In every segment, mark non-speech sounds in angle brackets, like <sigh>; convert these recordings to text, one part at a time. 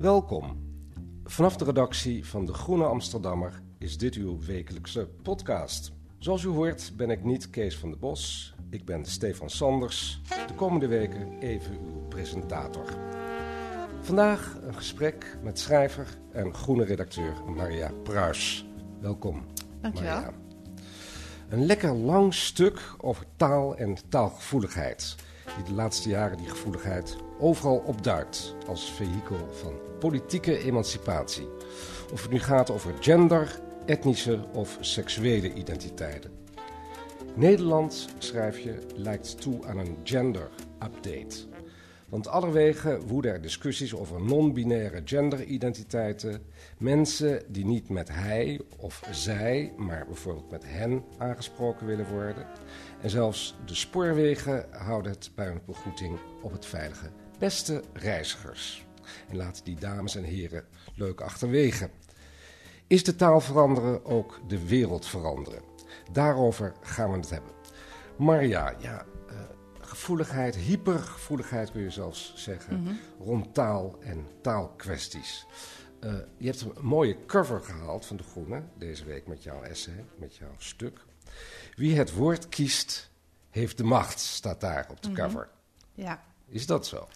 Welkom. Vanaf de redactie van De Groene Amsterdammer is dit uw wekelijkse podcast. Zoals u hoort ben ik niet Kees van der Bos, ik ben Stefan Sanders. De komende weken even uw presentator. Vandaag een gesprek met schrijver en groene redacteur Maria Pruis. Welkom. Dankjewel. Maria. Een lekker lang stuk over taal en taalgevoeligheid. Die de laatste jaren die gevoeligheid overal opduikt als vehikel van politieke emancipatie. Of het nu gaat over gender, etnische of seksuele identiteiten. Nederland, schrijf je, lijkt toe aan een gender-update. Want allerwege woeden er discussies over non-binaire genderidentiteiten. Mensen die niet met hij of zij, maar bijvoorbeeld met hen aangesproken willen worden. En zelfs de spoorwegen houden het bij hun begroeting op het veilige. Beste reizigers. En laten die dames en heren leuk achterwege. Is de taal veranderen ook de wereld veranderen? Daarover gaan we het hebben. Maria, ja, uh, gevoeligheid, hypergevoeligheid kun je zelfs zeggen, Mhm. rond taal en taalkwesties. Uh, je hebt een mooie cover gehaald van De Groene deze week met jouw essay, met jouw stuk. Wie het woord kiest, heeft de macht, staat daar op de Mhm. cover. Ja. Is dat zo?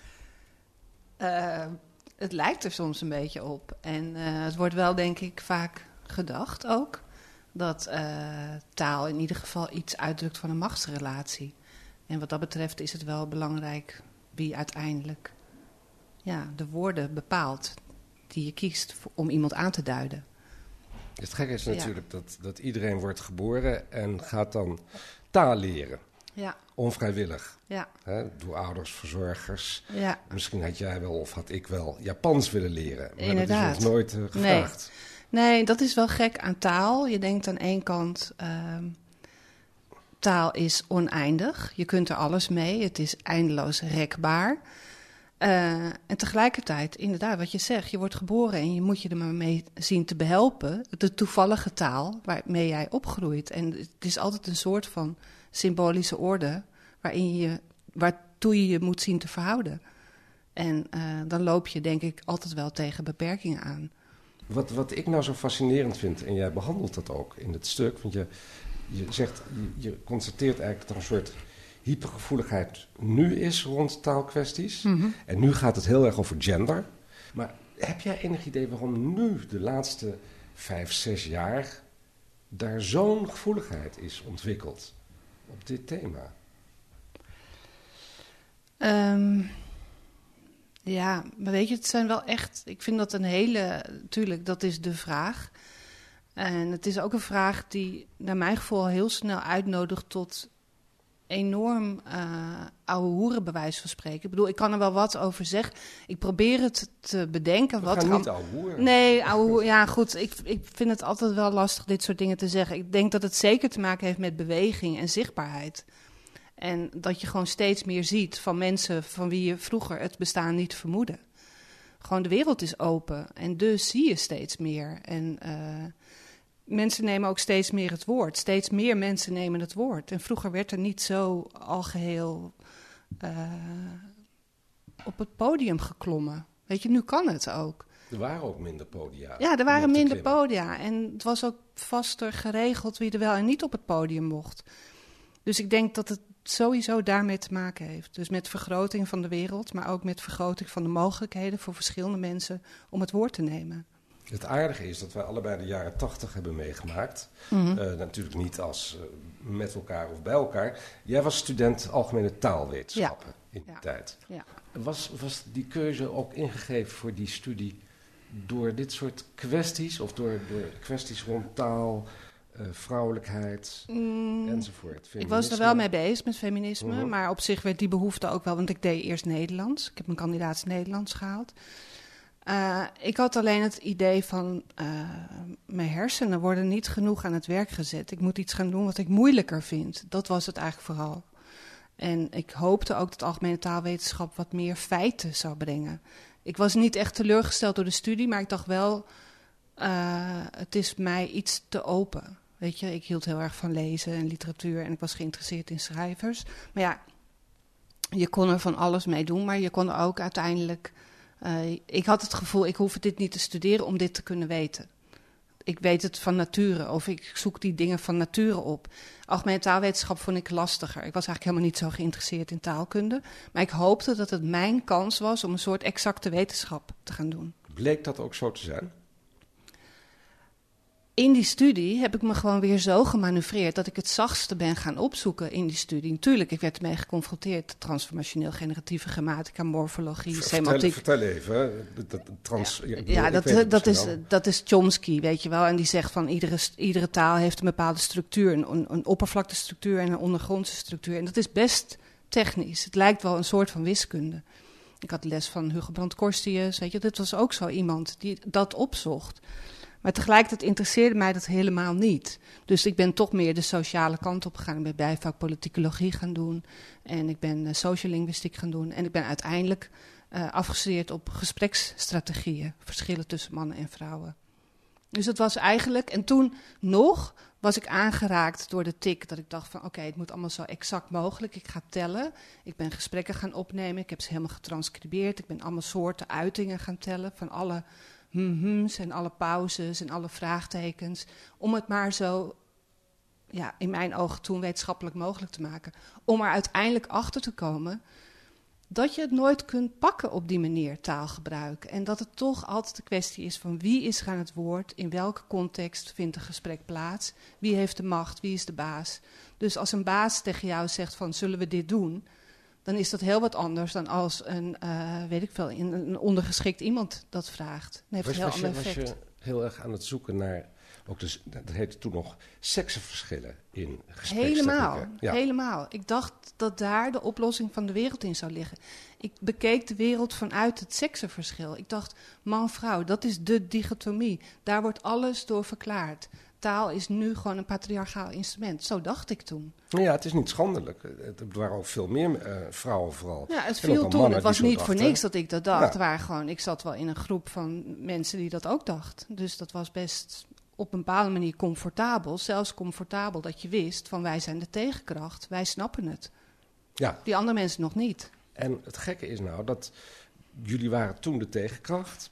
Uh, het lijkt er soms een beetje op. En uh, het wordt wel, denk ik, vaak gedacht ook. Dat uh, taal in ieder geval iets uitdrukt van een machtsrelatie. En wat dat betreft is het wel belangrijk wie uiteindelijk ja, de woorden bepaalt die je kiest om iemand aan te duiden. Het gekke is natuurlijk ja. dat, dat iedereen wordt geboren en gaat dan taal leren. Ja. Onvrijwillig. Ja. Hè, door ouders, verzorgers. Ja. Misschien had jij wel of had ik wel Japans willen leren. Maar Inderdaad. dat is ons nooit uh, gevraagd. Nee. nee, dat is wel gek aan taal. Je denkt aan één kant, uh, taal is oneindig. Je kunt er alles mee. Het is eindeloos rekbaar. Uh, en tegelijkertijd, inderdaad, wat je zegt, je wordt geboren en je moet je er maar mee zien te behelpen. De toevallige taal waarmee jij opgroeit. En het is altijd een soort van symbolische orde waarin je, waartoe je je moet zien te verhouden. En uh, dan loop je, denk ik, altijd wel tegen beperkingen aan. Wat, wat ik nou zo fascinerend vind, en jij behandelt dat ook in het stuk, want je, je zegt, je, je constateert eigenlijk dat er een soort hypergevoeligheid nu is rond taalkwesties. Mhm. Mm -hmm. En nu gaat het heel erg over gender. Maar heb jij enig idee waarom nu, de laatste vijf, zes jaar, daar zo'n gevoeligheid is ontwikkeld op dit thema? Um, ja, maar weet je, het zijn wel echt. Ik vind dat een hele. Tuurlijk, dat is de vraag. En het is ook een vraag die, naar mijn gevoel, heel snel uitnodigt tot enorm uh, oude hoeren, bij wijze van spreken. Ik bedoel, ik kan er wel wat over zeggen. Ik probeer het te bedenken. We wat gaan niet oude hoeren. Nee, oude <laughs> hoeren. Ja, goed. Ik, ik vind het altijd wel lastig dit soort dingen te zeggen. Ik denk dat het zeker te maken heeft met beweging en zichtbaarheid. En dat je gewoon steeds meer ziet van mensen van wie je vroeger het bestaan niet vermoedde. Gewoon de wereld is open en dus zie je steeds meer. En uh, mensen nemen ook steeds meer het woord. Steeds meer mensen nemen het woord. En vroeger werd er niet zo algeheel uh, op het podium geklommen. Weet je, nu kan het ook. Er waren ook minder podia. Ja, er waren minder podia. En het was ook vaster geregeld wie er wel en niet op het podium mocht. Dus ik denk dat het sowieso daarmee te maken heeft. Dus met vergroting van de wereld, maar ook met vergroting van de mogelijkheden voor verschillende mensen om het woord te nemen. Het aardige is dat wij allebei de jaren tachtig hebben meegemaakt. Mhm. Mm -hmm. uh, natuurlijk niet als uh, met elkaar of bij elkaar. Jij was student algemene taalwetenschappen ja. in die ja. tijd. Ja. Was, was die keuze ook ingegeven voor die studie door dit soort kwesties? Of door, door kwesties rond taal, uh, vrouwelijkheid mm, enzovoort? Ik was er wel mee bezig met feminisme, Mhm. maar op zich werd die behoefte ook wel... want ik deed eerst Nederlands. Ik heb mijn kandidaat Nederlands gehaald. Ik had alleen het idee van uh, mijn hersenen worden niet genoeg aan het werk gezet. Ik moet iets gaan doen wat ik moeilijker vind. Dat was het eigenlijk vooral. En ik hoopte ook dat algemene taalwetenschap wat meer feiten zou brengen. Ik was niet echt teleurgesteld door de studie, maar ik dacht wel, uh, het is mij iets te open. Weet je, ik hield heel erg van lezen en literatuur en ik was geïnteresseerd in schrijvers. Maar ja, je kon er van alles mee doen, maar je kon er ook uiteindelijk Uh, ik had het gevoel, ik hoef dit niet te studeren om dit te kunnen weten. Ik weet het van nature, of ik zoek die dingen van nature op. Algemene taalwetenschap vond ik lastiger. Ik was eigenlijk helemaal niet zo geïnteresseerd in taalkunde. Maar ik hoopte dat het mijn kans was om een soort exacte wetenschap te gaan doen. Bleek dat ook zo te zijn? In die studie heb ik me gewoon weer zo gemanoeuvreerd dat ik het zachtste ben gaan opzoeken in die studie. Natuurlijk, ik werd ermee geconfronteerd. Transformationeel generatieve grammatica, morfologie, vertel, semantiek. Vertel even. Dat, trans, ja, ja dat, dat, is, dat is Chomsky, weet je wel. En die zegt van iedere, iedere taal heeft een bepaalde structuur. Een, een oppervlaktestructuur en een ondergrondse structuur. En dat is best technisch. Het lijkt wel een soort van wiskunde. Ik had les van Hugo Brandt Korstius, weet je. Dit was ook zo iemand die dat opzocht. Maar tegelijkertijd interesseerde mij dat helemaal niet. Dus ik ben toch meer de sociale kant op gegaan. Ik ben bijvak politicologie gaan doen. En ik ben uh, sociolinguïstiek gaan doen. En ik ben uiteindelijk uh, afgestudeerd op gespreksstrategieën. Verschillen tussen mannen en vrouwen. Dus dat was eigenlijk... En toen nog was ik aangeraakt door de tik dat ik dacht van... oké, het moet allemaal zo exact mogelijk. Ik ga tellen. Ik ben gesprekken gaan opnemen. Ik heb ze helemaal getranscribeerd. Ik ben allemaal soorten uitingen gaan tellen van alle en alle pauzes en alle vraagtekens. Om het maar zo, ja, in mijn ogen toen wetenschappelijk mogelijk te maken. Om er uiteindelijk achter te komen dat je het nooit kunt pakken op die manier taalgebruik. En dat het toch altijd de kwestie is van wie is er aan het woord, in welke context vindt een gesprek plaats, wie heeft de macht, wie is de baas. Dus als een baas tegen jou zegt van zullen we dit doen, dan is dat heel wat anders dan als een, uh, weet ik veel, een ondergeschikt iemand dat vraagt. Dan heeft was, een heel ander effect. Was je heel erg aan het zoeken naar, ook dus, dat heette toen nog, seksenverschillen in gesprekken? Helemaal, helemaal. Ik dacht dat daar de oplossing van de wereld in zou liggen. Ik bekeek de wereld vanuit het seksenverschil. Ik dacht, man-vrouw, dat is de dichotomie. Daar wordt alles door verklaard taal is nu gewoon een patriarchaal instrument. Zo dacht ik toen. Ja, het is niet schandelijk. Er waren ook veel meer uh, vrouwen vooral. Ja, het viel toen. Het was niet voor niks dat ik dat dacht. Ja. Waar gewoon, ik zat wel in een groep van mensen die dat ook dacht. Dus dat was best op een bepaalde manier comfortabel. Zelfs comfortabel dat je wist van wij zijn de tegenkracht. Wij snappen het. Ja. Die andere mensen nog niet. En het gekke is nou dat jullie waren toen de tegenkracht.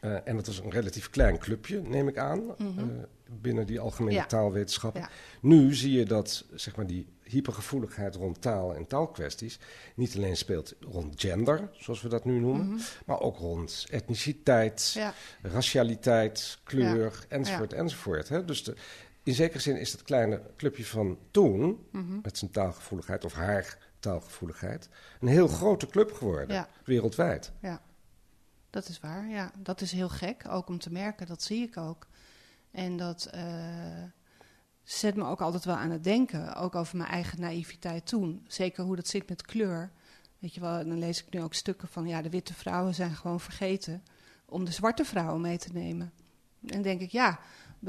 Uh, en dat was een relatief klein clubje, neem ik aan. Mm binnen die algemene taalwetenschappen. Nu zie je dat zeg maar, die hypergevoeligheid rond taal en taalkwesties niet alleen speelt rond gender, zoals we dat nu noemen, mhm. maar ook rond etniciteit, ja. racialiteit, kleur, enzovoort, enzovoort. Hè? Dus de, in zekere zin is het kleine clubje van toen, mhm. met zijn taalgevoeligheid of haar taalgevoeligheid, een heel grote club geworden, wereldwijd. Ja, dat is waar. Ja, dat is heel gek, ook om te merken, dat zie ik ook. En dat uh, zet me ook altijd wel aan het denken, ook over mijn eigen naïviteit toen. Zeker hoe dat zit met kleur. Weet je wel, dan lees ik nu ook stukken van, ja, de witte vrouwen zijn gewoon vergeten om de zwarte vrouwen mee te nemen. En denk ik, ja,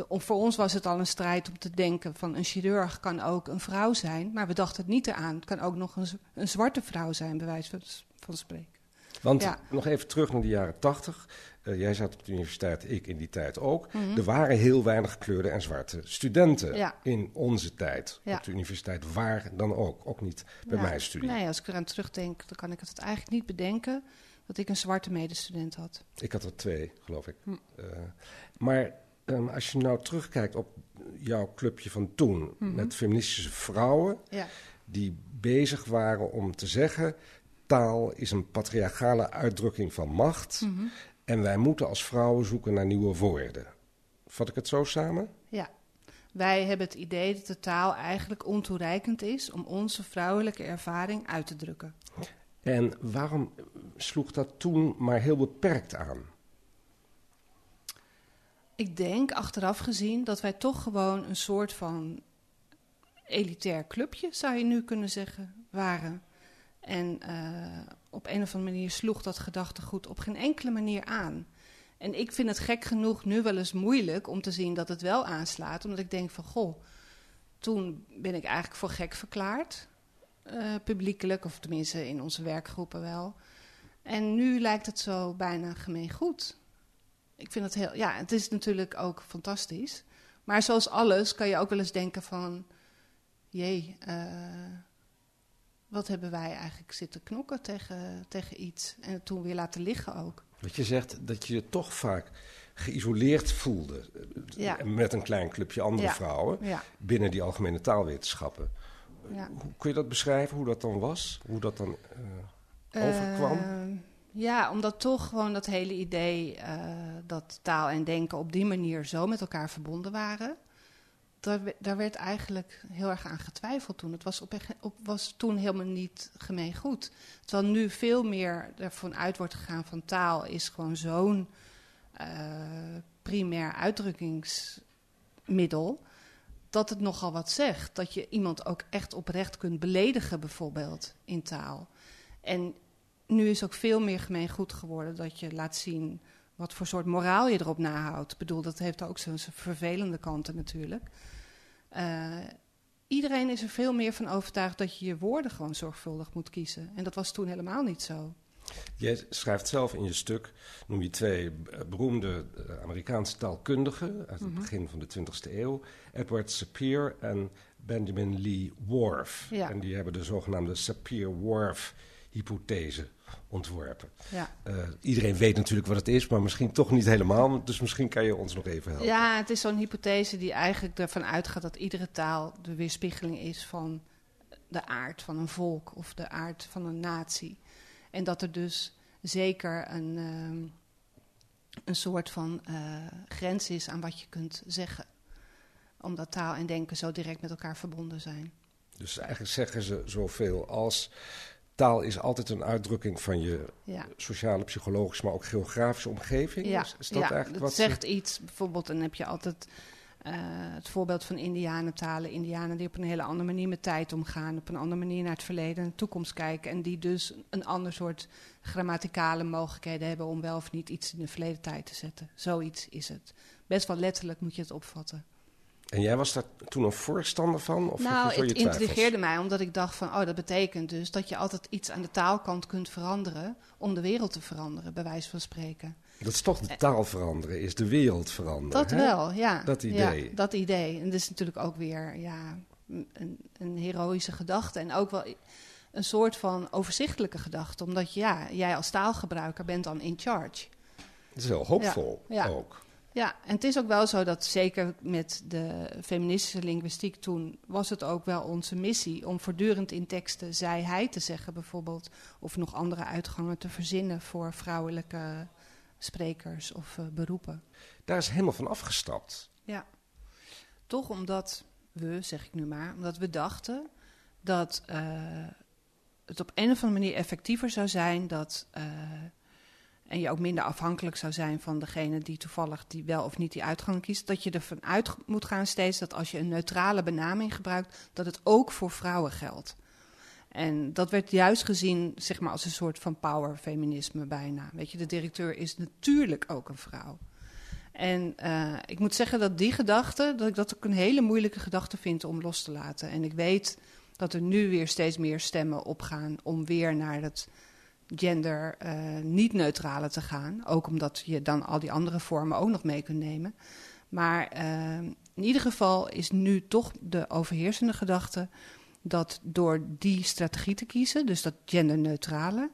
voor ons was het al een strijd om te denken van een chirurg kan ook een vrouw zijn, maar we dachten het niet eraan. Het kan ook nog een, een zwarte vrouw zijn, bij wijze van, van spreken. Want nog even terug naar de jaren tachtig. Uh, jij zat op de universiteit, ik in die tijd ook. Mhm. Er waren heel weinig gekleurde en zwarte studenten in onze tijd. Op de universiteit, waar dan ook. Ook niet bij ja. mijn studie. Nee, als ik eraan terugdenk, dan kan ik het eigenlijk niet bedenken dat ik een zwarte medestudent had. Ik had er twee, geloof ik. Hm. Uh, maar um, als je nou terugkijkt op jouw clubje van toen, mhm. met feministische vrouwen, die bezig waren om te zeggen taal is een patriarchale uitdrukking van macht. Mhm. En wij moeten als vrouwen zoeken naar nieuwe woorden. Vat ik het zo samen? Ja. Wij hebben het idee dat de taal eigenlijk ontoereikend is om onze vrouwelijke ervaring uit te drukken. En waarom sloeg dat toen maar heel beperkt aan? Ik denk achteraf gezien dat wij toch gewoon een soort van elitair clubje, zou je nu kunnen zeggen, waren. En uh, op een of andere manier sloeg dat gedachtegoed op geen enkele manier aan. En ik vind het gek genoeg nu wel eens moeilijk om te zien dat het wel aanslaat. Omdat ik denk van, goh, toen ben ik eigenlijk voor gek verklaard. Uh, publiekelijk, of tenminste in onze werkgroepen wel. En nu lijkt het zo bijna gemeen goed. Ik vind het heel, ja, het is natuurlijk ook fantastisch. Maar zoals alles kan je ook wel eens denken van, jee, uh, wat hebben wij eigenlijk zitten knokken tegen, tegen iets. En toen weer laten liggen ook. Wat je zegt, dat je je toch vaak geïsoleerd voelde. Ja. Met een klein clubje andere Ja. vrouwen Ja, binnen die algemene taalwetenschappen. Hoe kun je dat beschrijven, hoe dat dan was? Hoe dat dan eh, overkwam? Ja, omdat toch gewoon dat hele idee eh, dat taal en denken op die manier zo met elkaar verbonden waren. Daar, daar werd eigenlijk heel erg aan getwijfeld toen. Het was, op, was toen helemaal niet gemeen goed. Terwijl nu veel meer ervan uit wordt gegaan van taal is gewoon zo'n eh, primair uitdrukkingsmiddel. Dat het nogal wat zegt. Dat je iemand ook echt oprecht kunt beledigen, bijvoorbeeld, in taal. En nu is ook veel meer gemeengoed geworden dat je laat zien wat voor soort moraal je erop nahoudt. Ik bedoel, dat heeft ook zijn vervelende kanten natuurlijk. Eh, iedereen is er veel meer van overtuigd dat je je woorden gewoon zorgvuldig moet kiezen. En dat was toen helemaal niet zo. Jij schrijft zelf in je stuk, noem je twee beroemde eh, Amerikaanse taalkundigen uit het Mhm. begin van de 20e eeuw, Edward Sapir en Benjamin Lee Whorf. Ja. En die hebben de zogenaamde Sapir-Whorf-hypothese ontworpen. Ja. Eh, iedereen weet natuurlijk wat het is, maar misschien toch niet helemaal. Dus misschien kan je ons nog even helpen. Ja, het is zo'n hypothese die eigenlijk ervan uitgaat dat iedere taal de weerspiegeling is van de aard van een volk of de aard van een natie. En dat er dus zeker een, ehm, een soort van eh, grens is aan wat je kunt zeggen. Omdat taal en denken zo direct met elkaar verbonden zijn. Dus eigenlijk zeggen ze zoveel als taal is altijd een uitdrukking van je Ja. sociale, psychologische, maar ook geografische omgeving. Ja, is, is dat ja, eigenlijk wat ze- zegt iets. Bijvoorbeeld, dan heb je altijd eh, het voorbeeld van Indianentalen. Indianen die op een hele andere manier met tijd omgaan. Op een andere manier naar het verleden en de toekomst kijken. En die dus een ander soort grammaticale mogelijkheden hebben om wel of niet iets in de verleden tijd te zetten. Zoiets is het. Best wel letterlijk moet je het opvatten. En jij was daar toen een voorstander van? Of nou, het intrigeerde mij omdat ik dacht van, oh, dat betekent dus dat je altijd iets aan de taalkant kunt veranderen om de wereld te veranderen, bij wijze van spreken. Dat is toch de taal veranderen, is de wereld veranderen. Dat hè? wel, ja. Dat idee. Ja, dat idee. En dat is natuurlijk ook weer ja, een, een heroïsche gedachte. En ook wel een soort van overzichtelijke gedachte. Omdat ja, jij als taalgebruiker bent dan in charge. Het is heel hoopvol Ja, ja. ook. Ja, en het is ook wel zo dat zeker met de feministische linguïstiek toen... was het ook wel onze missie om voortdurend in teksten zij, hij te zeggen bijvoorbeeld. Of nog andere uitgangen te verzinnen voor vrouwelijke sprekers of eh, beroepen. Daar is helemaal van afgestapt. Ja, toch omdat we, zeg ik nu maar, omdat we dachten dat eh, het op een of andere manier effectiever zou zijn dat. eh, en je ook minder afhankelijk zou zijn van degene die toevallig die wel of niet die uitgang kiest. Dat je ervan uit moet gaan steeds dat als je een neutrale benaming gebruikt, dat het ook voor vrouwen geldt. En dat werd juist gezien zeg maar, als een soort van powerfeminisme bijna. Weet je, de directeur is natuurlijk ook een vrouw. En eh, ik moet zeggen dat die gedachte, dat ik dat ook een hele moeilijke gedachte vind om los te laten. En ik weet dat er nu weer steeds meer stemmen opgaan om weer naar het gender eh, niet neutrale te gaan. Ook omdat je dan al die andere vormen ook nog mee kunt nemen. Maar eh, in ieder geval is nu toch de overheersende gedachte dat door die strategie te kiezen, dus dat genderneutrale,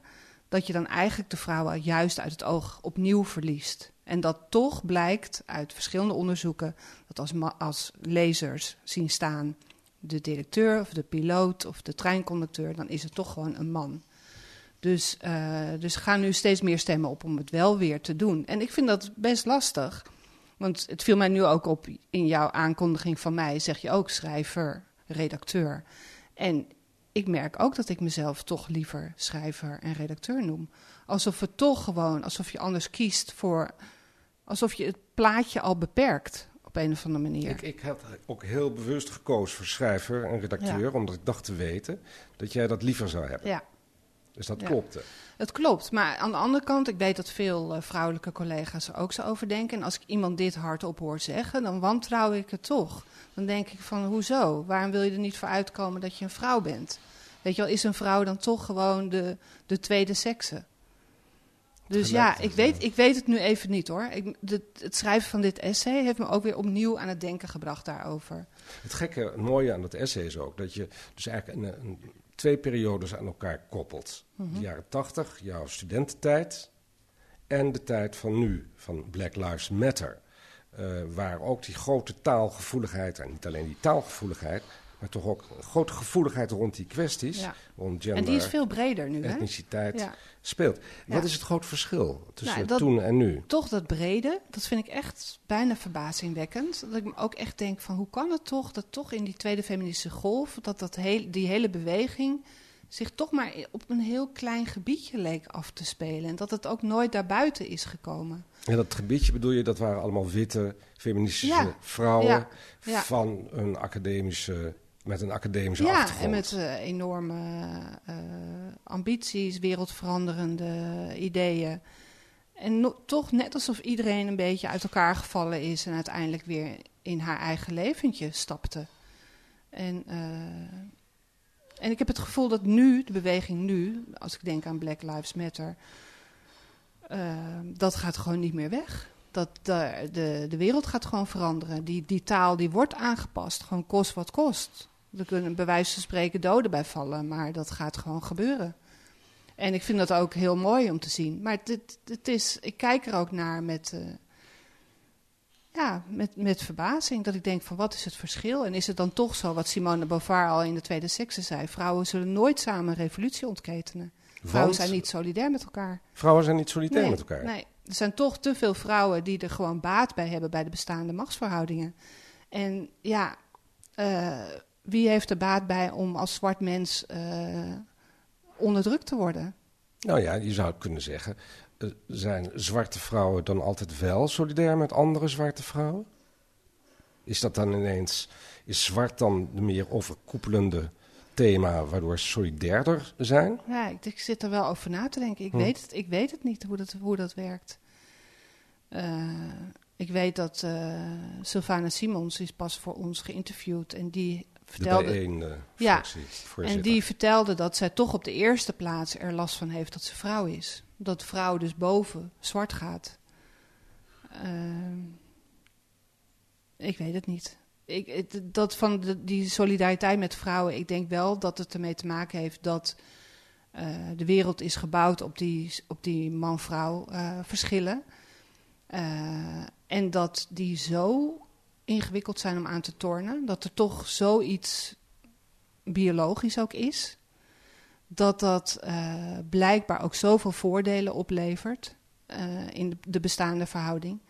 dat je dan eigenlijk de vrouwen juist uit het oog opnieuw verliest. En dat toch blijkt uit verschillende onderzoeken dat als, als lezers zien staan de directeur of de piloot of de treinconducteur, dan is het toch gewoon een man. Dus, eh dus gaan nu steeds meer stemmen op om het wel weer te doen. En ik vind dat best lastig. Want het viel mij nu ook op in jouw aankondiging van mij, zeg je ook schrijver, redacteur. En ik merk ook dat ik mezelf toch liever schrijver en redacteur noem. Alsof het toch gewoon, alsof je anders kiest voor. alsof je het plaatje al beperkt op een of andere manier. Ik, ik had ook heel bewust gekozen voor schrijver en redacteur, omdat ik dacht te weten dat jij dat liever zou hebben. Ja, Dus dat Ja. klopte. het klopt. Maar aan de andere kant, ik weet dat veel eh, vrouwelijke collega's er ook zo over denken. En als ik iemand dit hardop hoor zeggen, dan wantrouw ik het toch. Dan denk ik van, hoezo? Waarom wil je er niet voor uitkomen dat je een vrouw bent? Weet je wel, is een vrouw dan toch gewoon de, de tweede sekse? Dus ja, ik weet, ik weet het nu even niet hoor. Ik, de- het schrijven van dit essay heeft me ook weer opnieuw aan het denken gebracht daarover. Het gekke, het mooie aan dat essay is ook dat je dus eigenlijk een, een twee periodes aan elkaar koppelt. Mhm. De jaren tachtig, jouw studententijd, en de tijd van nu, van Black Lives Matter. Uh, waar ook die grote taalgevoeligheid, en niet alleen die taalgevoeligheid, maar toch ook grote gevoeligheid rond die kwesties, Ja. rond gender, En die is veel breder nu, hè? etniciteit, Ja. speelt. Wat Ja. is het grote verschil tussen Nou, dat- toen en nu? Toch dat brede, dat vind ik echt bijna verbazingwekkend. Dat ik me ook echt denk van hoe kan het toch dat toch in die tweede feministische golf... dat, dat heel, die hele beweging zich toch maar op een heel klein gebiedje leek af te spelen. En dat het ook nooit daarbuiten is gekomen. En dat gebiedje bedoel je, dat waren allemaal witte, feministische Ja. vrouwen Ja. Ja. van een academische, met een academische Ja, achtergrond. en met eh, enorme eh, ambities, wereldveranderende ideeën. En no- toch net alsof iedereen een beetje uit elkaar gevallen is en uiteindelijk weer in haar eigen leventje stapte. En, eh, en ik heb het gevoel dat nu, de beweging nu, als ik denk aan Black Lives Matter, dat gaat gewoon niet meer weg. Dat de, de, de wereld gaat gewoon veranderen. Die, die taal die wordt aangepast, gewoon kost wat kost. Er kunnen bij wijze van spreken doden bij vallen, maar dat gaat gewoon gebeuren. En ik vind dat ook heel mooi om te zien. Maar het, het is, ik kijk er ook naar met, eh, ja, met, met verbazing. Dat ik denk van wat is het verschil? En is het dan toch zo wat Simone de Beauvoir al in de Tweede Sekse zei? Vrouwen zullen nooit samen een revolutie ontketenen. Vrouwen zijn niet solidair met elkaar. vrouwen zijn niet solidair nee, met elkaar. Nee, er zijn toch te veel vrouwen die er gewoon baat bij hebben bij de bestaande machtsverhoudingen. En ja, eh, wie heeft er baat bij om als zwart mens eh, onderdrukt te worden? Nou ja, je zou kunnen zeggen, eh, zijn zwarte vrouwen dan altijd wel solidair met andere zwarte vrouwen? Is dat dan ineens, is zwart dan de meer overkoepelende thema waardoor ze solidairder zijn? Ja, ik, ik zit er wel over na te denken. Ik, Hm. weet, het, ik weet het niet hoe dat, hoe dat werkt. Eh, ik weet dat Sylvana Simons is pas voor ons geïnterviewd en die vertelde... bijeen eh, Ja, En die vertelde dat zij toch op de eerste plaats er last van heeft dat ze vrouw is. Dat vrouw dus boven zwart gaat. Ehm, ik weet het niet. Ik, het- dat van de, die solidariteit met vrouwen, ik denk wel dat het ermee te maken heeft dat eh, de wereld is gebouwd op die, op die man-vrouw eh, verschillen. En dat die zo ingewikkeld zijn om aan te tornen, dat er toch zoiets biologisch ook is, dat dat eh, blijkbaar ook zoveel voordelen oplevert eh, in de, de bestaande verhouding,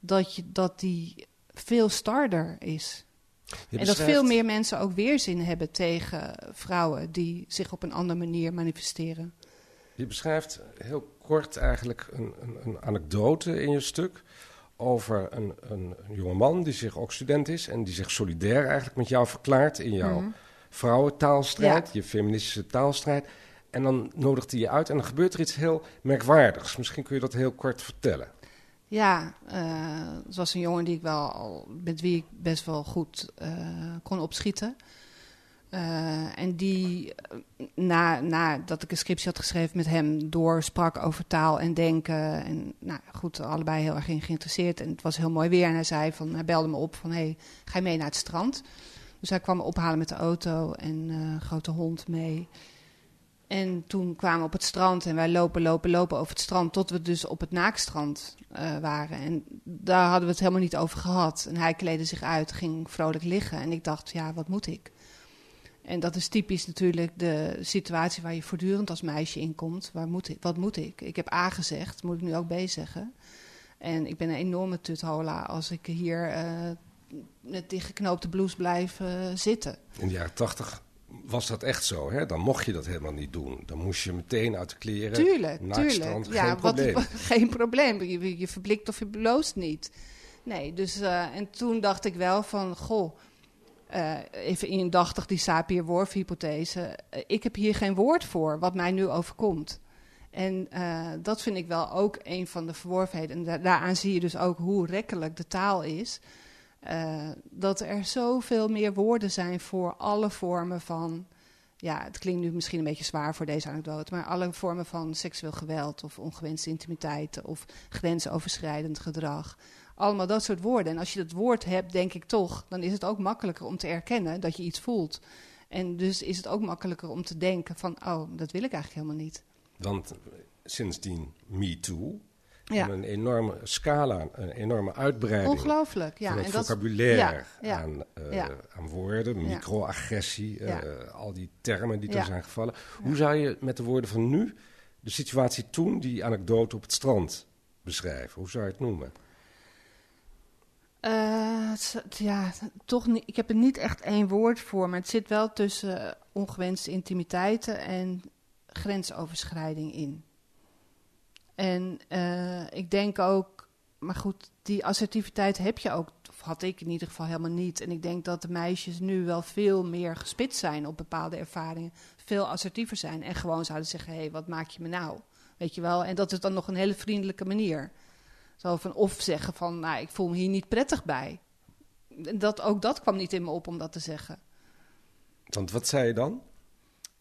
dat, je, dat die veel starder is. En dat veel meer mensen ook weerzin hebben tegen vrouwen die zich op een andere manier manifesteren. Je beschrijft heel kort eigenlijk een, een, een anekdote in je stuk over een, een, een jongeman die zich ook student is en die zich solidair eigenlijk met jou verklaart in jouw Mhm. vrouwentaalstrijd, Ja. je feministische taalstrijd. En dan nodigt hij je uit en dan gebeurt er iets heel merkwaardigs. Misschien kun je dat heel kort vertellen. Ja, eh, het was een jongen die ik wel al, met wie ik best wel goed eh, kon opschieten. Eh, en die, eh, na, nadat ik een scriptie had geschreven met hem, doorsprak over taal en denken. En nou goed, allebei heel erg in geïnteresseerd. En het was heel mooi weer. En hij zei van, hij belde me op van, hey, ga je mee naar het strand? Dus hij kwam me ophalen met de auto en een grote hond mee. En toen kwamen we op het strand en wij lopen, lopen, lopen over het strand tot we dus op het naakstrand waren. En daar hadden we het helemaal niet over gehad. En hij kleedde zich uit, ging vrolijk liggen. En ik dacht, ja, wat moet ik? En dat is typisch natuurlijk de situatie waar je voortdurend als meisje in komt. Waar moet ik, wat moet ik? Ik heb A gezegd, moet ik nu ook B zeggen? En ik ben een enorme tuthola als ik hier eh, met dichtgeknoopte blouse blijf eh, zitten. In de jaren tachtig was dat echt zo. Hè? Dan mocht je dat helemaal niet doen. Dan moest je meteen uit de kleren. Tuurlijk, naar tuurlijk. strand, ja, geen probleem. Wat, <laughs> geen probleem. Je, je verblikt of je bloost niet. Nee, dus eh, en toen dacht ik wel van, goh, eh, even indachtig die Sapir-Whorf-hypothese. eh, ik heb hier geen woord voor wat mij nu overkomt. En eh, dat vind ik wel ook een van de verworvenheden. En da- daaraan zie je dus ook hoe rekkelijk de taal is. Dat er zoveel meer woorden zijn voor alle vormen van. Ja, het klinkt nu misschien een beetje zwaar voor deze anekdote, maar alle vormen van seksueel geweld of ongewenste intimiteiten of grensoverschrijdend gedrag. Allemaal dat soort woorden. En als je dat woord hebt, denk ik toch, dan is het ook makkelijker om te erkennen dat je iets voelt. En dus is het ook makkelijker om te denken van, oh, dat wil ik eigenlijk helemaal niet. Want sindsdien MeToo, Ja. een enorme scala, een enorme uitbreiding Ongelooflijk, ja. van het en dat, vocabulaire ja, ja, aan, eh, aan woorden, microagressie, Ja. al die termen die er zijn gevallen. Hoe zou je met de woorden van nu de situatie toen, die anekdote op het strand, beschrijven? Hoe zou je het noemen? Het- ja, toch niet. Ik heb er niet echt één woord voor, maar het zit wel tussen ongewenste intimiteiten en grensoverschrijding in. En eh, ik denk ook, maar goed, die assertiviteit heb je ook, of had ik in ieder geval helemaal niet. En ik denk dat de meisjes nu wel veel meer gespitst zijn op bepaalde ervaringen, veel assertiever zijn en gewoon zouden zeggen: hé, hey, wat maak je me nou? Weet je wel? En dat is dan nog een hele vriendelijke manier. Zo van, of zeggen van, nou, ik voel me hier niet prettig bij. En Dat, ook dat kwam niet in me op om dat te zeggen. Want wat zei je dan?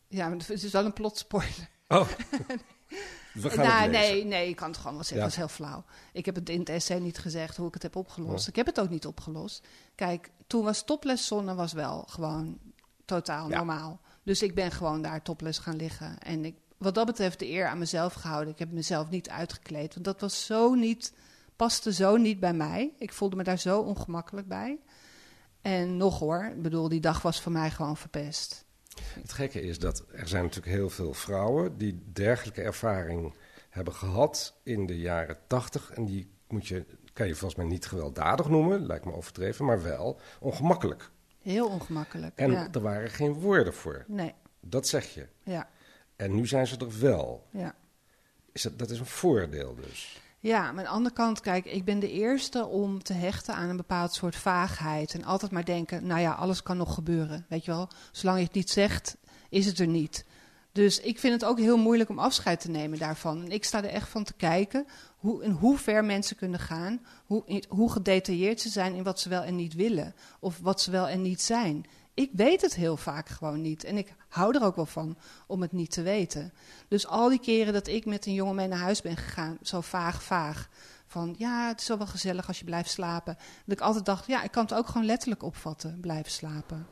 Ja, het is wel een plot spoiler. Oh, <laughs> we gaan Nou, nee, nee, ik kan het gewoon wel zeggen. Ja. Dat is heel flauw. Ik heb het in het essay niet gezegd hoe ik het heb opgelost. Ja. Ik heb het ook niet opgelost. Kijk, toen was topleszonne was wel gewoon totaal Ja. normaal. Dus ik ben gewoon daar topless gaan liggen. En ik, wat dat betreft de eer aan mezelf gehouden. Ik heb mezelf niet uitgekleed. Want dat was zo niet, paste zo niet bij mij. Ik voelde me daar zo ongemakkelijk bij. En nog hoor, ik bedoel, die dag was voor mij gewoon verpest. Het gekke is dat er zijn natuurlijk heel veel vrouwen die dergelijke ervaring hebben gehad in de jaren tachtig. En die moet je, kan je volgens mij niet gewelddadig noemen, lijkt me overdreven, maar wel ongemakkelijk. Heel ongemakkelijk. En ja. er waren geen woorden voor. Nee, Dat zeg je. ja, En nu zijn ze er wel. ja. Is dat, dat is een voordeel dus. Ja, maar aan de andere kant, kijk, ik ben de eerste om te hechten aan een bepaald soort vaagheid. En altijd maar denken, nou ja, alles kan nog gebeuren. Weet je wel, zolang je het niet zegt, is het er niet. Dus ik vind het ook heel moeilijk om afscheid te nemen daarvan. En ik sta er echt van te kijken hoe, in hoe ver mensen kunnen gaan. Hoe, hoe gedetailleerd ze zijn in wat ze wel en niet willen. Of wat ze wel en niet zijn. Ik weet het heel vaak gewoon niet. En ik hou er ook wel van om het niet te weten. Dus al die keren dat ik met een jongen mee naar huis ben gegaan, zo vaag, vaag. Van ja, het is wel wel gezellig als je blijft slapen. Dat ik altijd dacht, ja, ik kan het ook gewoon letterlijk opvatten, blijven slapen.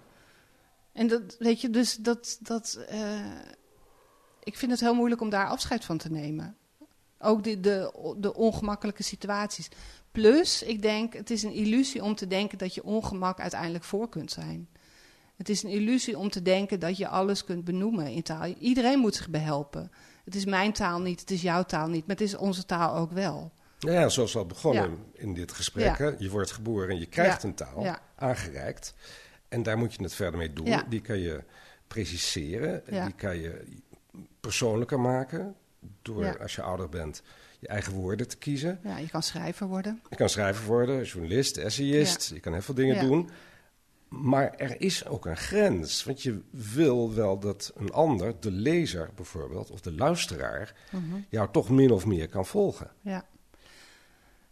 En dat, weet je, dus dat, dat eh, ik vind het heel moeilijk om daar afscheid van te nemen. Ook de, de, de ongemakkelijke situaties. Plus, ik denk, het is een illusie om te denken dat je ongemak uiteindelijk voor kunt zijn. Het is een illusie om te denken dat je alles kunt benoemen in taal. Iedereen moet zich behelpen. Het is mijn taal niet, het is jouw taal niet, maar het is onze taal ook wel. Nou ja, zoals we al begonnen Ja. in dit gesprek. Ja. Je wordt geboren en je krijgt Ja. een taal aangereikt. En daar moet je het verder mee doen. Die kan je preciseren. Die kan je persoonlijker maken. Door, als je ouder bent, je eigen woorden te kiezen. Ja, je kan schrijver worden. Je kan schrijver worden, journalist, essayist. Je kan heel veel dingen doen. Maar er is ook een grens. Want je wil wel dat een ander, de lezer bijvoorbeeld, of de luisteraar, Mhm. jou toch min of meer kan volgen. Ja.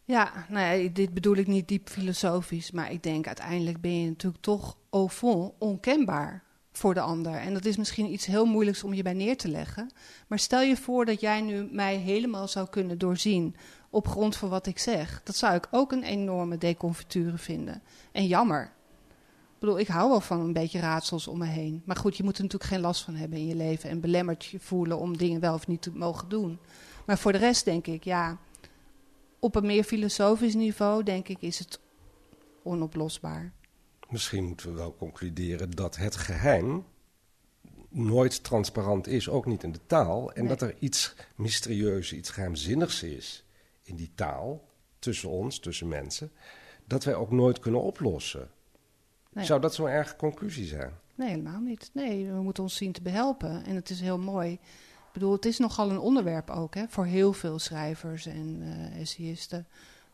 Ja, nou ja, dit bedoel ik niet diep filosofisch, maar ik denk uiteindelijk ben je natuurlijk toch au fond onkenbaar voor de ander. En dat is misschien iets heel moeilijks om je bij neer te leggen. Maar stel je voor dat jij nu mij helemaal zou kunnen doorzien op grond van wat ik zeg. Dat zou ik ook een enorme deconfiture vinden. En jammer. Ik bedoel, ik hou wel van een beetje raadsels om me heen. Maar goed, je moet er natuurlijk geen last van hebben in je leven en belemmerd je voelen om dingen wel of niet te mogen doen. Maar voor de rest denk ik, ja, op een meer filosofisch niveau, denk ik, is het onoplosbaar. Misschien moeten we wel concluderen dat het geheim nooit transparant is, ook niet in de taal. En Nee. dat er iets mysterieus, iets geheimzinnigs is in die taal, tussen ons, tussen mensen, dat wij ook nooit kunnen oplossen. Nee. Zou dat zo'n erge conclusie zijn? Nee, helemaal niet. Nee, we moeten ons zien te behelpen. En het is heel mooi. Ik bedoel, het is nogal een onderwerp ook hè, voor heel veel schrijvers en eh essayisten.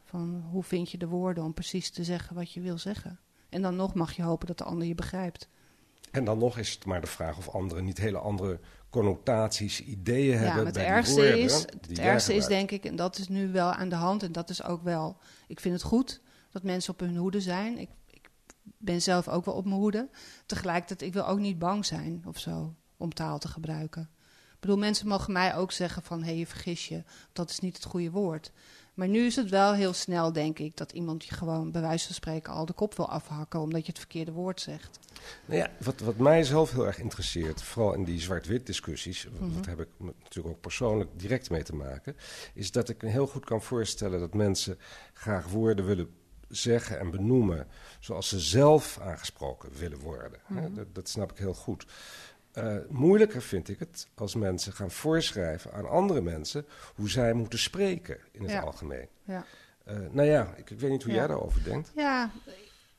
Van hoe vind je de woorden om precies te zeggen wat je wil zeggen? En dan nog mag je hopen dat de ander je begrijpt. En dan nog is het maar de vraag of anderen niet hele andere connotaties, ideeën Ja, hebben maar het bij ergste woorden is, het ergste is denk ik, en dat is nu wel aan de hand, en dat is ook wel, ik vind het goed dat mensen op hun hoede zijn. Ik ben zelf ook wel op mijn hoede. Tegelijkertijd, ik wil ook niet bang zijn of zo om taal te gebruiken. Ik bedoel, mensen mogen mij ook zeggen van... hé, hey, je vergis je, dat is niet het goede woord. Maar nu is het wel heel snel, denk ik... dat iemand je gewoon bij wijze van spreken al de kop wil afhakken... omdat je het verkeerde woord zegt. Nou ja, wat, wat mij zelf heel erg interesseert, vooral in die zwart-wit discussies, mm dat heb ik natuurlijk ook persoonlijk direct mee te maken, is dat ik me heel goed kan voorstellen dat mensen graag woorden willen zeggen en benoemen zoals ze zelf aangesproken willen worden. Mhm. dat, dat, snap ik heel goed. Uh, moeilijker vind ik het als mensen gaan voorschrijven aan andere mensen hoe zij moeten spreken in het algemeen. Ja. Uh, nou ja, ik, ik, weet niet hoe jij daarover denkt. Ja,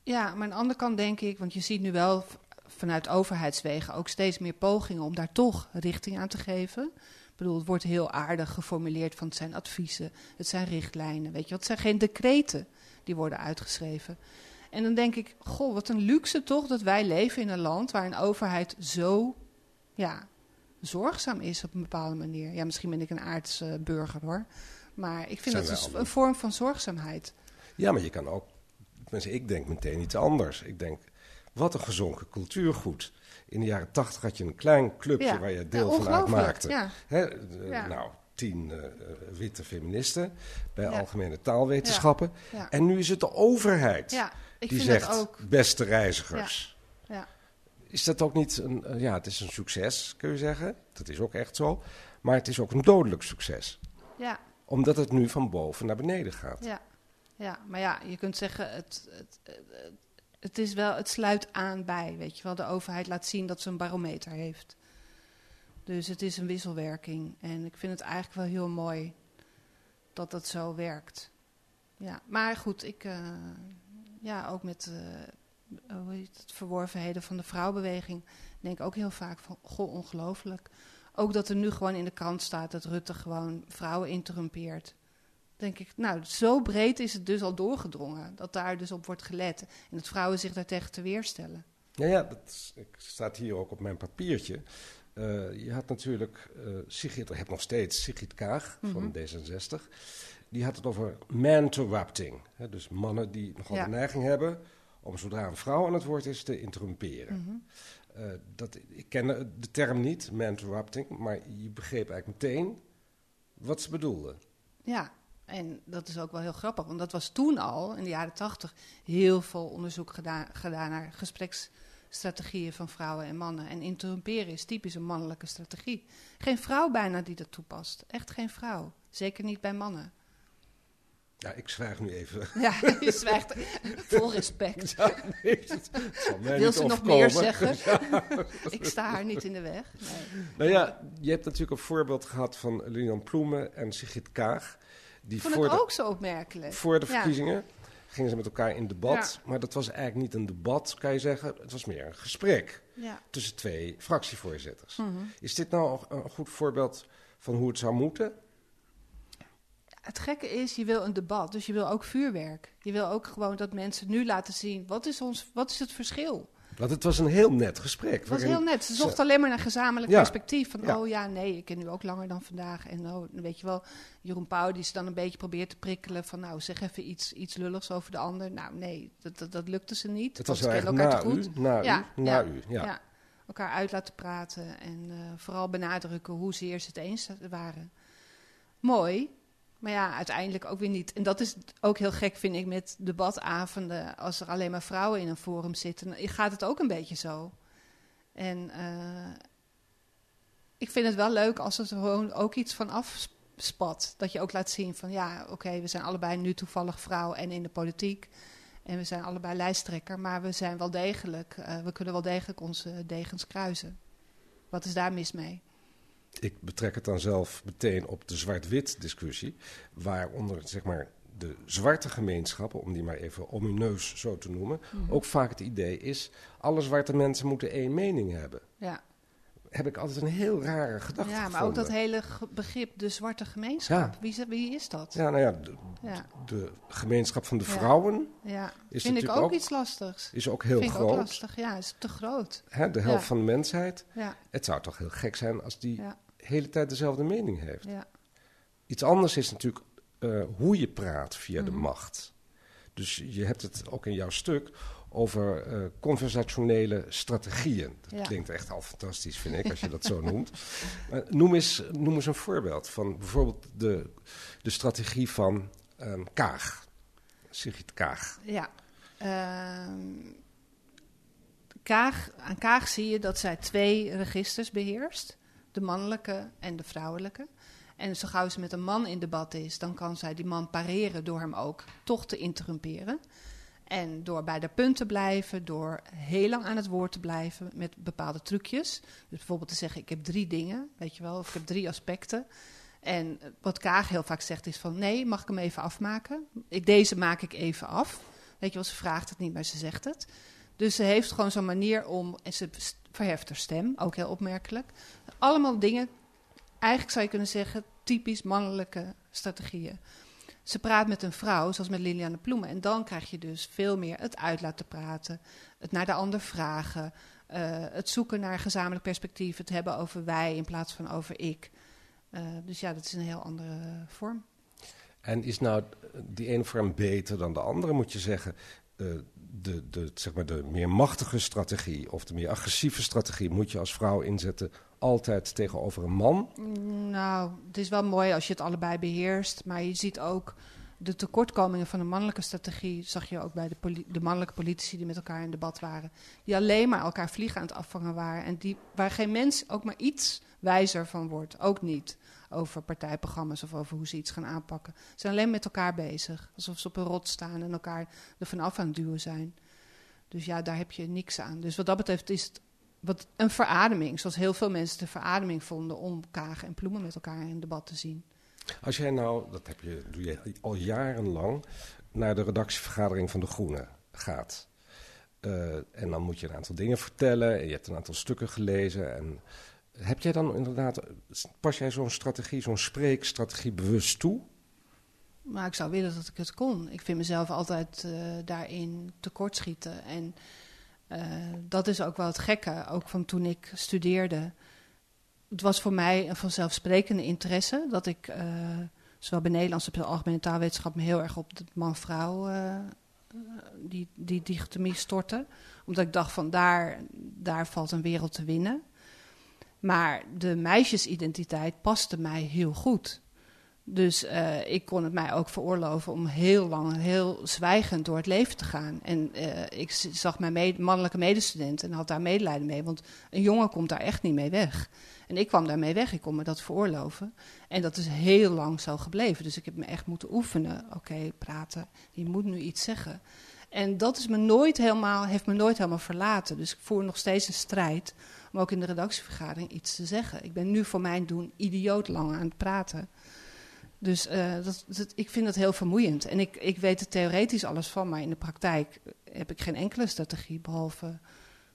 ja, maar aan de andere kant denk ik, want je ziet nu wel vanuit overheidswegen ook steeds meer pogingen om daar toch richting aan te geven. Ik bedoel, het wordt heel aardig geformuleerd van het zijn adviezen, het zijn richtlijnen, weet je Het zijn geen decreten die worden uitgeschreven. En dan denk ik, goh, wat een luxe toch dat wij leven in een land waar een overheid zo ja, zorgzaam is op een bepaalde manier. Ja, misschien ben ik een aardse burger hoor. Maar ik vind dat dus een vorm van zorgzaamheid. Ja, maar je kan ook Mensen, ik denk meteen iets anders. Ik denk, wat een gezonken cultuurgoed. In de jaren tachtig had je een klein clubje waar je deel van uitmaakte. Ja. Hè, nou, tien uh, witte feministen bij algemene taalwetenschappen. En nu is het de overheid die zegt, ook... beste reizigers. Is dat ook niet een, uh, ja, het is een succes, kun je zeggen. Dat is ook echt zo. Maar het is ook een dodelijk succes. Ja. Omdat het nu van boven naar beneden gaat. Ja. Ja, maar ja, je kunt zeggen, het, het, het, het, is wel, het sluit aan bij, weet je wel. De overheid laat zien dat ze een barometer heeft. Dus het is een wisselwerking. En ik vind het eigenlijk wel heel mooi dat dat zo werkt. Ja, maar goed, ik, uh, ja, ook met uh, hoe heet het, verworvenheden van de vrouwbeweging, denk ook heel vaak van, goh, ongelooflijk. Ook dat er nu gewoon in de krant staat dat Rutte gewoon vrouwen interrumpeert denk ik, nou, zo breed is het dus al doorgedrongen. Dat daar dus op wordt gelet. En dat vrouwen zich daartegen te weerstellen. Ja, ja, dat staat hier ook op mijn papiertje. Uh, je had natuurlijk uh, Sigrid, hebt nog steeds Sigrid Kaag van mhm. D66. Die had het over man-interrupting. Dus mannen die nogal ja. de neiging hebben om zodra een vrouw aan het woord is te interrumperen. Mm uh, dat, ik ken de term niet, man-interrupting, maar je begreep eigenlijk meteen wat ze bedoelde. Ja, en dat is ook wel heel grappig, want dat was toen al, in de jaren tachtig, heel veel onderzoek gedaan, gedaan naar gespreksstrategieën van vrouwen en mannen. En interrumperen is typisch een mannelijke strategie. Geen vrouw bijna die dat toepast. Echt geen vrouw. Zeker niet bij mannen. Ja, ik zwijg nu even. <laughs> Ja, je zwijgt vol respect. Ja, nee, <laughs> Wil ze nog meer zeggen? <laughs> ik sta haar niet in de weg. Nee. Nou ja, je hebt natuurlijk een voorbeeld gehad van Lilian Ploemen en Sigrid Kaag. Die vond voor ik ook zo opmerkelijk. Voor de verkiezingen gingen ze met elkaar in debat. Maar dat was eigenlijk niet een debat, kan je zeggen. Het was meer een gesprek tussen twee fractievoorzitters. Mhm. Is dit nou een goed voorbeeld van hoe het zou moeten? Het gekke is, je wil een debat, dus je wil ook vuurwerk. Je wil ook gewoon dat mensen nu laten zien, wat is, ons, wat is het verschil? Want het was een heel net gesprek. Het was heel net. Ze zocht alleen maar naar gezamenlijk perspectief. Van, oh ja, nee, ik ken nu ook langer dan vandaag. En oh, weet je wel, Jeroen Pauw die ze dan een beetje probeert te prikkelen. Van nou, zeg even iets, iets lulligs over de ander. Nou nee, dat, dat, dat lukte ze niet. Het was te goed. na ja, u, na u, ja. Elkaar uit laten praten. En uh, vooral benadrukken hoezeer ze het eens waren. Mooi, maar ja, uiteindelijk ook weer niet. En dat is ook heel gek, vind ik, met debatavonden. Als er alleen maar vrouwen in een forum zitten, gaat het ook een beetje zo. En uh, ik vind het wel leuk als het gewoon ook iets van afspat. Dat je ook laat zien van ja, oké, we zijn allebei nu toevallig vrouw en in de politiek. En we zijn allebei lijsttrekker, maar we zijn wel degelijk, uh, we kunnen wel degelijk onze degens kruisen. Wat is daar mis mee? Ik betrek het dan zelf meteen op de zwart-wit discussie, waaronder zeg maar de zwarte gemeenschappen, om die maar even omineus zo te noemen, mhm. ook vaak het idee is, alle zwarte mensen moeten één mening hebben. Ja. Heb ik altijd een heel rare gedachte Ja, maar ook dat hele begrip de zwarte gemeenschap. Wie, wie, is dat? Ja, nou ja, de, de gemeenschap van de vrouwen. Ja, is vind ik ook, iets lastigs. Is ook heel vind groot. Vind ik ook lastig, ja, is te groot. Hè, de helft van de mensheid. Ja. Het zou toch heel gek zijn als die hele tijd dezelfde mening heeft. Ja. Iets anders is natuurlijk uh, hoe je praat via de mhm. macht. Dus je hebt het ook in jouw stuk over eh, conversationele strategieën. Dat Ja. klinkt echt al fantastisch, vind ik, als je dat zo <laughs> noemt. Noem, eens, noem eens een voorbeeld van bijvoorbeeld de, de strategie van ehm, Kaag. Sigrid Kaag. Ja. Ehm, Kaag, aan Kaag zie je dat zij twee registers beheerst: de mannelijke en de vrouwelijke. En zo gauw ze met een man in debat is, dan kan zij die man pareren door hem ook toch te interrumperen. En door bij de punt te blijven, door heel lang aan het woord te blijven met bepaalde trucjes. Dus bijvoorbeeld te zeggen: Ik heb drie dingen, weet je wel, of ik heb drie aspecten. En wat Kaag heel vaak zegt is van nee, mag ik hem even afmaken? Ik, deze maak ik even af. Weet je wel, ze vraagt het niet, maar ze zegt het. Dus ze heeft gewoon zo'n manier om, en ze verheft haar stem, ook heel opmerkelijk. Allemaal dingen, eigenlijk zou je kunnen zeggen, typisch mannelijke strategieën. Ze praat met een vrouw, zoals met Liliane Ploemen. En dan krijg je dus veel meer het uit laten praten, het naar de ander vragen, eh, het zoeken naar gezamenlijk perspectief, het hebben over wij in plaats van over ik. Eh, dus ja, dat is een heel andere vorm. En is nou die ene vorm beter dan de andere, moet je zeggen? eh, de, de, zeg maar de meer machtige strategie of de meer agressieve strategie moet je als vrouw inzetten altijd tegenover een man? Nou, het is wel mooi als je het allebei beheerst. Maar je ziet ook de tekortkomingen van de mannelijke strategie. Zag je ook bij de, de mannelijke politici die met elkaar in debat waren. Die alleen maar elkaar vliegen aan het afvangen waren. En die, waar geen mens ook maar iets wijzer van wordt. Ook niet over partijprogramma's of over hoe ze iets gaan aanpakken. Ze zijn alleen met elkaar bezig. Alsof ze op een rot staan en elkaar er vanaf aan het duwen zijn. Dus ja, daar heb je niks aan. Dus wat dat betreft is het wat een verademing, zoals heel veel mensen de verademing vonden om Kaag en Ploemen met elkaar in debat te zien. Als jij nou, dat heb je, doe je al jarenlang, naar de redactievergadering van De Groene gaat. eh, en dan moet je een aantal dingen vertellen en je hebt een aantal stukken gelezen. En heb jij dan inderdaad, pas jij zo'n strategie, zo'n spreekstrategie bewust toe? Maar ik zou willen dat ik het kon. Ik vind mezelf altijd eh, daarin tekortschieten. En eh, dat is ook wel het gekke, ook van toen ik studeerde. Het was voor mij een vanzelfsprekende interesse dat ik eh, zowel bij Nederlands als bij de algemene taalwetenschap me heel erg op de man-vrouw eh, die, die dichotomie stortte. Omdat ik dacht van daar, daar valt een wereld te winnen. Maar de meisjesidentiteit paste mij heel goed. Dus eh, ik kon het mij ook veroorloven om heel lang, heel zwijgend door het leven te gaan. En eh, ik zag mijn mannelijke medestudent en had daar medelijden mee. Want een jongen komt daar echt niet mee weg. En ik kwam daarmee weg, ik kon me dat veroorloven. En dat is heel lang zo gebleven. Dus ik heb me echt moeten oefenen. Oké, praten, je moet nu iets zeggen. En dat is me nooit helemaal, heeft me nooit helemaal verlaten. Dus ik voer nog steeds een strijd om ook in de redactievergadering iets te zeggen. Ik ben nu voor mijn doen idioot lang aan het praten. Dus eh, dat, dat, ik vind dat heel vermoeiend. En ik, ik weet er theoretisch alles van, maar in de praktijk heb ik geen enkele strategie behalve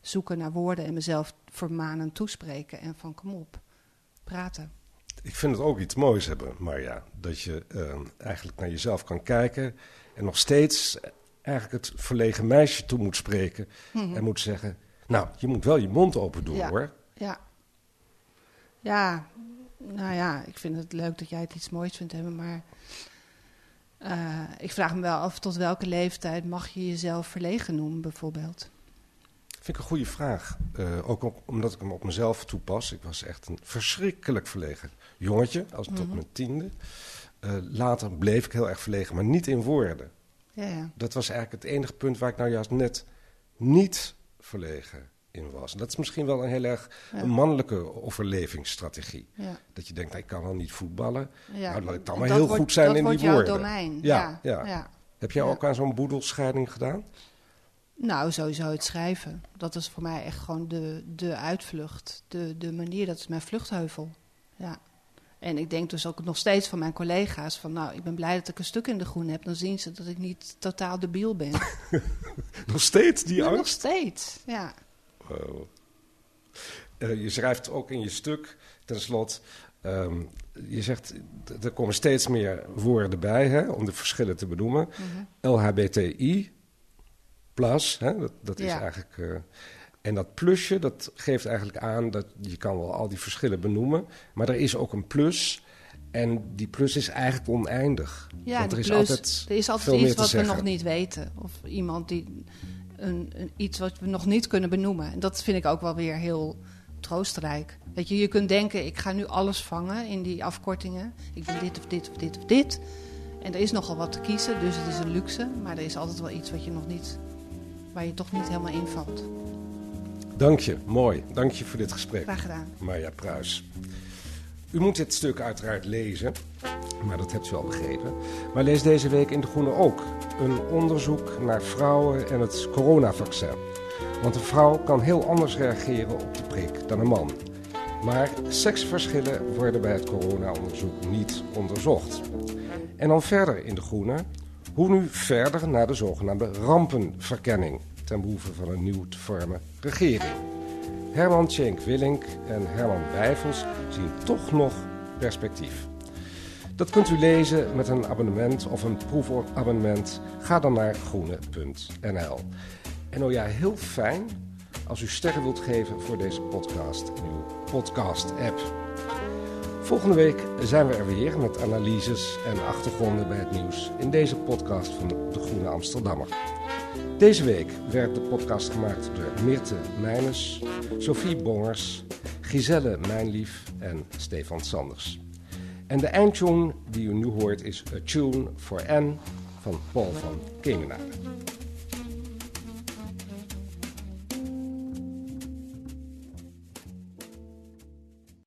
zoeken naar woorden en mezelf vermanen toespreken en van kom op, praten. Ik vind het ook iets moois hebben, Marja. Dat je eh, eigenlijk naar jezelf kan kijken en nog steeds eigenlijk het verlegen meisje toe moet spreken. En moet zeggen, nou, je moet wel je mond open doen Ja. hoor. Ja. Ja, nou ja, ik vind het leuk dat jij het iets moois vindt hebben, maar eh, ik vraag me wel af tot welke leeftijd mag je jezelf verlegen noemen, bijvoorbeeld. Vind ik een goede vraag. Eh, ook op- omdat ik hem op mezelf toepas. Ik was echt een verschrikkelijk verlegen jongetje, als tot Mhm. mijn tiende. Eh, later bleef ik heel erg verlegen, maar niet in woorden. Ja, ja. Dat was eigenlijk het enige punt waar ik nou juist net niet verlegen in was. En dat is misschien wel een heel erg Ja. een mannelijke overlevingsstrategie. ja. Dat je denkt, nou, ik kan al niet voetballen. ja. Nou, laat ik dan maar dat heel wordt- goed zijn dat in die woorden. domein. Ja, Ja. Heb jij ook aan zo'n boedelscheiding gedaan? Nou, sowieso het schrijven. Dat is voor mij echt gewoon de, de uitvlucht. De, de manier, dat is mijn vluchtheuvel. Ja. En ik denk dus ook nog steeds van mijn collega's van... nou, ik ben blij dat ik een stuk in de groen heb. Dan zien ze dat ik niet totaal debiel ben. <laughs> Nog steeds die Ja, nog angst? steeds, ja. Eh, je schrijft ook in je stuk, ten slotte, ehm, je zegt, er komen steeds meer woorden bij hè, om de verschillen te benoemen. Mhm. LHBTI, plus, hè, dat, dat is eigenlijk... eh, en dat plusje, dat geeft eigenlijk aan dat je kan wel al die verschillen benoemen, maar er is ook een plus. En die plus is eigenlijk oneindig. Ja, Want er is plus, altijd er is altijd veel meer iets te wat we nog niet weten. Of iemand die een, een, iets wat we nog niet kunnen benoemen. En dat vind ik ook wel weer heel troostrijk. Dat je, je kunt denken, ik ga nu alles vangen in die afkortingen. Ik ben dit of dit of dit of dit. En er is nogal wat te kiezen, dus het is een luxe. Maar er is altijd wel iets wat je nog niet, waar je toch niet helemaal invalt. Dank je, mooi. Dank je voor dit gesprek. Graag gedaan. Marja Pruis. U moet dit stuk uiteraard lezen, maar dat hebt u al begrepen. Maar lees deze week in De Groene ook een onderzoek naar vrouwen en het coronavaccin. Want een vrouw kan heel anders reageren op de prik dan een man. Maar seksverschillen worden bij het corona-onderzoek niet onderzocht. En dan verder in De Groene, hoe nu verder naar de zogenaamde rampenverkenning ten behoeve van een nieuw te vormen regering. Herman Tjenk Willink en Herman Wijfels zien toch nog perspectief. Dat kunt u lezen met een abonnement of een proefabonnement. Ga dan naar groene.nl. En oh ja, heel fijn als u sterren wilt geven voor deze podcast in uw podcast-app. Volgende week zijn we er weer met analyses en achtergronden bij het nieuws in deze podcast van De Groene Amsterdammer. Deze week werd de podcast gemaakt door Mirte Meijnes, Sophie Bongers, Giselle Mijnlief en Stefan Sanders. En de eindtune die u nu hoort is A Tune for N van Paul van Kemenade.